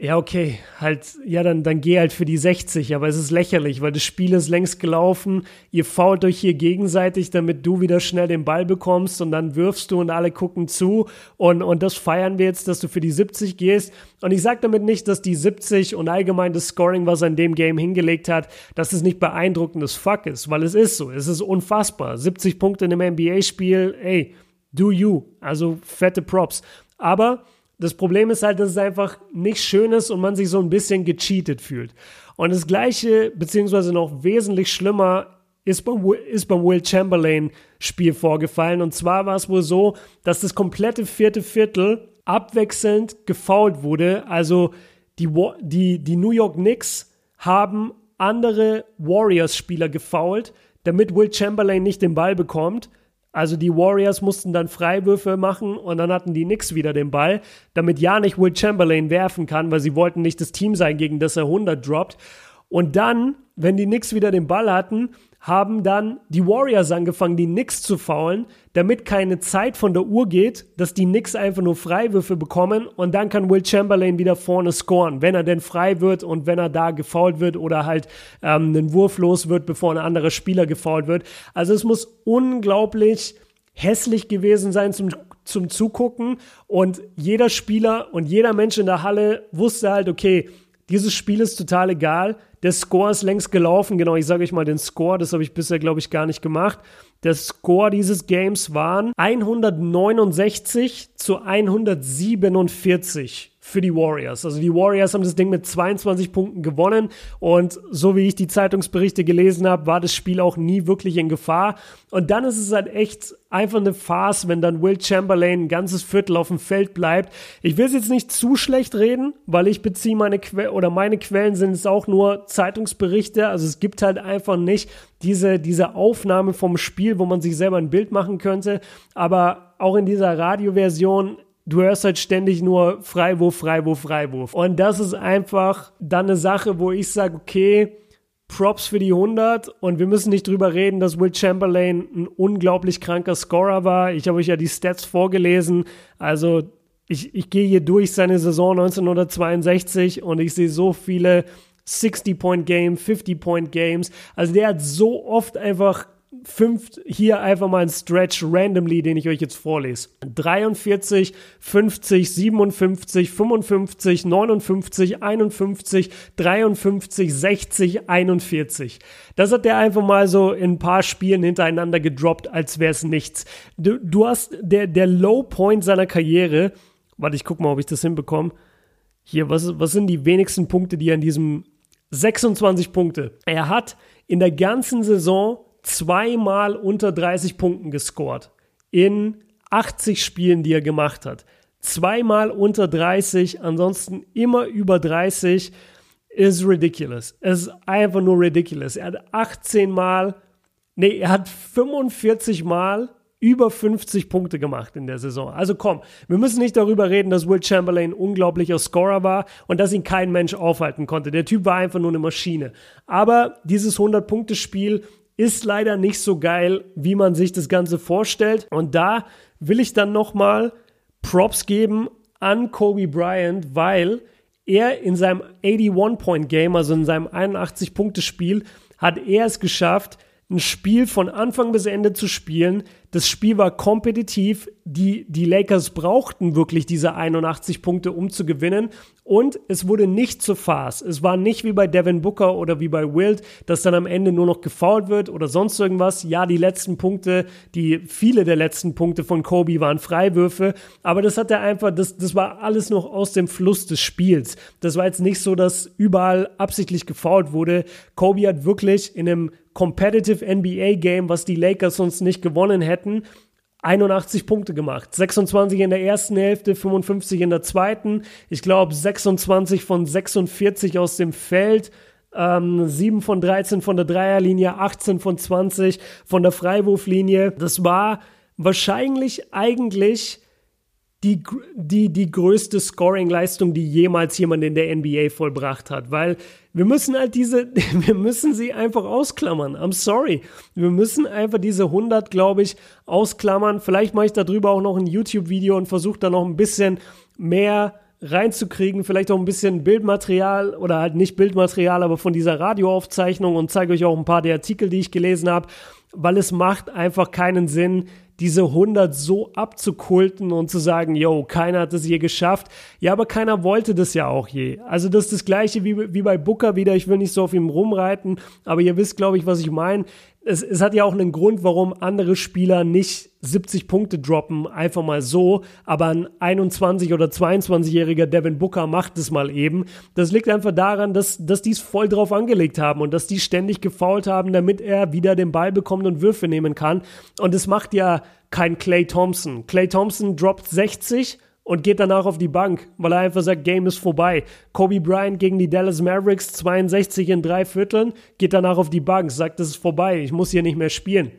ja, okay, halt, ja, dann, dann geh halt für die 60, aber es ist lächerlich, weil das Spiel ist längst gelaufen, ihr fault euch hier gegenseitig, damit du wieder schnell den Ball bekommst und dann wirfst du und alle gucken zu. Und, und das feiern wir jetzt, dass du für die 70 gehst. Und ich sage damit nicht, dass die 70 und allgemein das Scoring, was er in dem Game hingelegt hat, dass es nicht beeindruckendes Fuck ist, weil es ist so, es ist unfassbar, 70 Punkte in einem NBA-Spiel, ey, do you, also fette Props, aber das Problem ist halt, dass es einfach nicht schön ist und man sich so ein bisschen gecheatet fühlt. Und das gleiche, beziehungsweise noch wesentlich schlimmer, ist beim, ist beim Will Chamberlain Spiel vorgefallen. Und zwar war es wohl so, dass das komplette vierte Viertel abwechselnd gefoult wurde. Also die, die, die New York Knicks haben andere Warriors-Spieler gefoult, damit Will Chamberlain nicht den Ball bekommt. Also die Warriors mussten dann Freiwürfe machen und dann hatten die Knicks wieder den Ball, damit ja nicht Will Chamberlain werfen kann, weil sie wollten nicht das Team sein, gegen das er 100 droppt. Und dann, wenn die Knicks wieder den Ball hatten, haben dann die Warriors angefangen, die Knicks zu faulen, damit keine Zeit von der Uhr geht, dass die Knicks einfach nur Freiwürfe bekommen und dann kann Will Chamberlain wieder vorne scoren, wenn er denn frei wird und wenn er da gefault wird oder halt ähm, einen Wurf los wird, bevor ein anderer Spieler gefault wird. Also es muss unglaublich hässlich gewesen sein zum, zum Zugucken und jeder Spieler und jeder Mensch in der Halle wusste halt, okay, dieses Spiel ist total egal. Der Score ist längst gelaufen. Genau, ich sage euch mal den Score. Das habe ich bisher, glaube ich, gar nicht gemacht. Der Score dieses Games waren 169 zu 147 für die Warriors. Also die Warriors haben das Ding mit 22 Punkten gewonnen und so wie ich die Zeitungsberichte gelesen habe, war das Spiel auch nie wirklich in Gefahr. Und dann ist es halt echt einfach eine Farce, wenn dann Will Chamberlain ein ganzes Viertel auf dem Feld bleibt. Ich will es jetzt nicht zu schlecht reden, weil ich beziehe meine Quellen oder meine Quellen sind es auch nur Zeitungsberichte. Also es gibt halt einfach nicht diese, diese Aufnahme vom Spiel, wo man sich selber ein Bild machen könnte. Aber auch in dieser Radioversion du hörst halt ständig nur Freiwurf, Freiwurf, Freiwurf. Und das ist einfach dann eine Sache, wo ich sage, okay, Props für die 100 und wir müssen nicht drüber reden, dass Will Chamberlain ein unglaublich kranker Scorer war. Ich habe euch ja die Stats vorgelesen. Also ich, ich gehe hier durch seine Saison 1962 und ich sehe so viele 60-Point-Game, 50-Point-Games. Also der hat so oft einfach fünf, hier einfach mal ein Stretch randomly, den ich euch jetzt vorlese. 43, 50, 57, 55, 59, 51, 53, 60, 41. Das hat der einfach mal so in ein paar Spielen hintereinander gedroppt, als wäre es nichts. Du, du hast der, der Low Point seiner Karriere, warte, ich guck mal, ob ich das hinbekomme. Hier, was, was sind die wenigsten Punkte, die er in diesem 26 Punkte. Er hat in der ganzen Saison zweimal unter 30 Punkten gescored. In 80 Spielen, die er gemacht hat. Zweimal unter 30, ansonsten immer über 30 ist ridiculous. Es ist einfach nur ridiculous. Er hat 18 Mal, nee, er hat 45 Mal über 50 Punkte gemacht in der Saison. Also komm, wir müssen nicht darüber reden, dass Will Chamberlain unglaublicher Scorer war und dass ihn kein Mensch aufhalten konnte. Der Typ war einfach nur eine Maschine. Aber dieses 100-Punkte-Spiel ist leider nicht so geil, wie man sich das Ganze vorstellt. Und da will ich dann nochmal Props geben an Kobe Bryant, weil er in seinem 81-Point-Game, also in seinem 81-Punkte-Spiel, hat er es geschafft, ein Spiel von Anfang bis Ende zu spielen. Das Spiel war kompetitiv. Die, die Lakers brauchten wirklich diese 81 Punkte, um zu gewinnen. Und es wurde nicht zu Farce. Es war nicht wie bei Devin Booker oder wie bei Wild, dass dann am Ende nur noch gefoult wird oder sonst irgendwas. Ja, die letzten Punkte, die viele der letzten Punkte von Kobe waren Freiwürfe. Aber das hat er einfach, das, das war alles noch aus dem Fluss des Spiels. Das war jetzt nicht so, dass überall absichtlich gefoult wurde. Kobe hat wirklich in einem Competitive NBA Game, was die Lakers sonst nicht gewonnen hätten, 81 Punkte gemacht. 26 in der ersten Hälfte, 55 in der zweiten. Ich glaube 26 von 46 aus dem Feld. Ähm, 7 von 13 von der Dreierlinie, 18 von 20 von der Freiwurflinie. Das war wahrscheinlich eigentlich die, die, die größte Scoring-Leistung, die jemals jemand in der NBA vollbracht hat, weil wir müssen halt diese, wir müssen sie einfach ausklammern. I'm sorry. Wir müssen einfach diese 100, glaube ich, ausklammern. Vielleicht mache ich darüber auch noch ein YouTube-Video und versuche da noch ein bisschen mehr reinzukriegen, vielleicht auch ein bisschen Bildmaterial oder halt nicht Bildmaterial, aber von dieser Radioaufzeichnung und zeige euch auch ein paar der Artikel, die ich gelesen habe, weil es macht einfach keinen Sinn, diese 100 so abzukulten und zu sagen, yo, keiner hat es je geschafft. Ja, aber keiner wollte das ja auch je. Also das ist das gleiche wie, wie bei Booker wieder. Ich will nicht so auf ihm rumreiten, aber ihr wisst, glaube ich, was ich meine. Es, es hat ja auch einen Grund, warum andere Spieler nicht 70 Punkte droppen, einfach mal so, aber ein 21- oder 22-jähriger Devin Booker macht es mal eben. Das liegt einfach daran, dass, dass die es voll drauf angelegt haben und dass die ständig gefault haben, damit er wieder den Ball bekommt und Würfe nehmen kann. Und es macht ja kein Clay Thompson. Clay Thompson droppt 60 und geht danach auf die Bank, weil er einfach sagt, Game ist vorbei. Kobe Bryant gegen die Dallas Mavericks 62 in drei Vierteln, geht danach auf die Bank, sagt, es ist vorbei, ich muss hier nicht mehr spielen.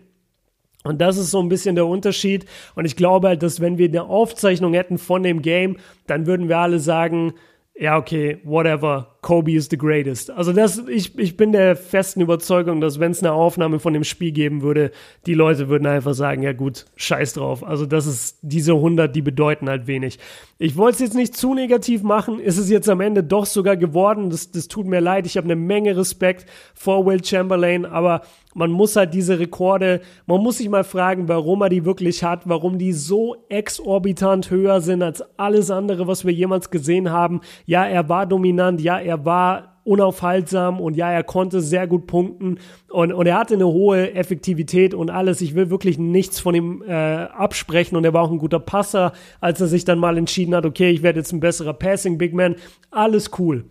Und das ist so ein bisschen der Unterschied. Und ich glaube halt, dass wenn wir eine Aufzeichnung hätten von dem Game, dann würden wir alle sagen, ja, okay, whatever, Kobe is the greatest. Also das, ich, ich bin der festen Überzeugung, dass wenn es eine Aufnahme von dem Spiel geben würde, die Leute würden einfach sagen, ja gut, scheiß drauf. Also das ist, diese 100, die bedeuten halt wenig. Ich wollte es jetzt nicht zu negativ machen, ist es jetzt am Ende doch sogar geworden. Das, das tut mir leid, ich habe eine Menge Respekt vor Will Chamberlain, aber man muss halt diese Rekorde, man muss sich mal fragen, warum er die wirklich hat, warum die so exorbitant höher sind als alles andere, was wir jemals gesehen haben. Ja, er war dominant, ja, er war unaufhaltsam und ja, er konnte sehr gut punkten und, und er hatte eine hohe Effektivität und alles. Ich will wirklich nichts von ihm äh, absprechen und er war auch ein guter Passer, als er sich dann mal entschieden hat, okay, ich werde jetzt ein besserer Passing Big Man. Alles cool.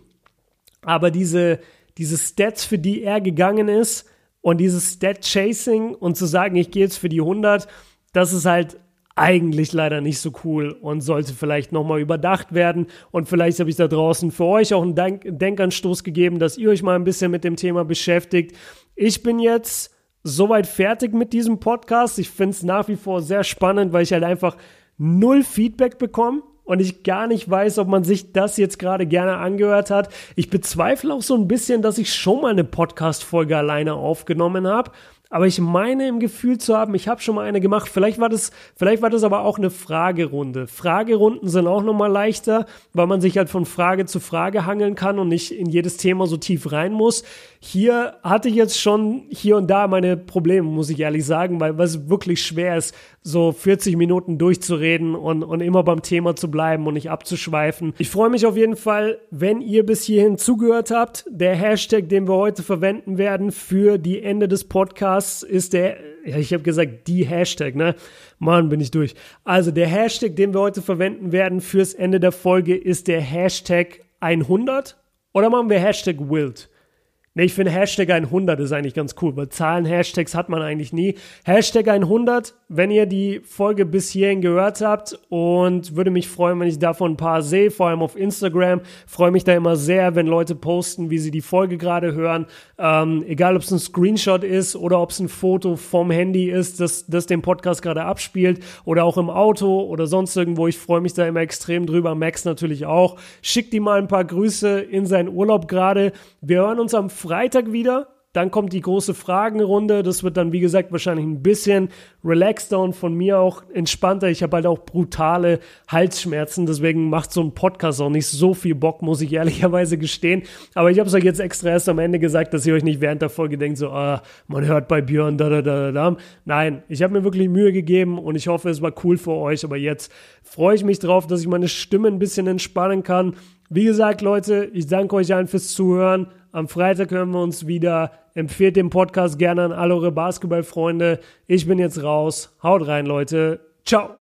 Aber diese, diese Stats, für die er gegangen ist und dieses Stat Chasing und zu sagen, ich gehe jetzt für die 100, das ist halt eigentlich leider nicht so cool und sollte vielleicht nochmal überdacht werden. Und vielleicht habe ich da draußen für euch auch einen Denk Denkanstoß gegeben, dass ihr euch mal ein bisschen mit dem Thema beschäftigt. Ich bin jetzt soweit fertig mit diesem Podcast. Ich finde es nach wie vor sehr spannend, weil ich halt einfach null Feedback bekomme und ich gar nicht weiß, ob man sich das jetzt gerade gerne angehört hat. Ich bezweifle auch so ein bisschen, dass ich schon mal eine Podcast-Folge alleine aufgenommen habe. Aber ich meine im Gefühl zu haben, ich habe schon mal eine gemacht. Vielleicht war das, vielleicht war das aber auch eine Fragerunde. Fragerunden sind auch nochmal leichter, weil man sich halt von Frage zu Frage hangeln kann und nicht in jedes Thema so tief rein muss. Hier hatte ich jetzt schon hier und da meine Probleme, muss ich ehrlich sagen, weil, es wirklich schwer ist, so 40 Minuten durchzureden und, und immer beim Thema zu bleiben und nicht abzuschweifen. Ich freue mich auf jeden Fall, wenn ihr bis hierhin zugehört habt. Der Hashtag, den wir heute verwenden werden für die Ende des Podcasts, ist der, ja, ich habe gesagt, die Hashtag, ne? Mann, bin ich durch. Also der Hashtag, den wir heute verwenden werden fürs Ende der Folge, ist der Hashtag 100 oder machen wir Hashtag Wild? Ne, ich finde Hashtag 100 ist eigentlich ganz cool, weil Zahlen-Hashtags hat man eigentlich nie. Hashtag 100, wenn ihr die Folge bis hierhin gehört habt und würde mich freuen, wenn ich davon ein paar sehe, vor allem auf Instagram. Freue mich da immer sehr, wenn Leute posten, wie sie die Folge gerade hören. Ähm, egal, ob es ein Screenshot ist oder ob es ein Foto vom Handy ist, das, das den Podcast gerade abspielt oder auch im Auto oder sonst irgendwo. Ich freue mich da immer extrem drüber. Max natürlich auch. Schickt ihm mal ein paar Grüße in seinen Urlaub gerade. Wir hören uns am Freitag wieder. Dann kommt die große Fragenrunde. Das wird dann, wie gesagt, wahrscheinlich ein bisschen relaxter und von mir auch entspannter. Ich habe halt auch brutale Halsschmerzen. Deswegen macht so ein Podcast auch nicht so viel Bock, muss ich ehrlicherweise gestehen. Aber ich habe es euch jetzt extra erst am Ende gesagt, dass ihr euch nicht während der Folge denkt, so, ah, man hört bei Björn, da, da, da, da. Nein, ich habe mir wirklich Mühe gegeben und ich hoffe, es war cool für euch. Aber jetzt freue ich mich drauf, dass ich meine Stimme ein bisschen entspannen kann. Wie gesagt, Leute, ich danke euch allen fürs Zuhören. Am Freitag hören wir uns wieder. Empfehlt den Podcast gerne an alle eure Basketballfreunde. Ich bin jetzt raus. Haut rein, Leute. Ciao.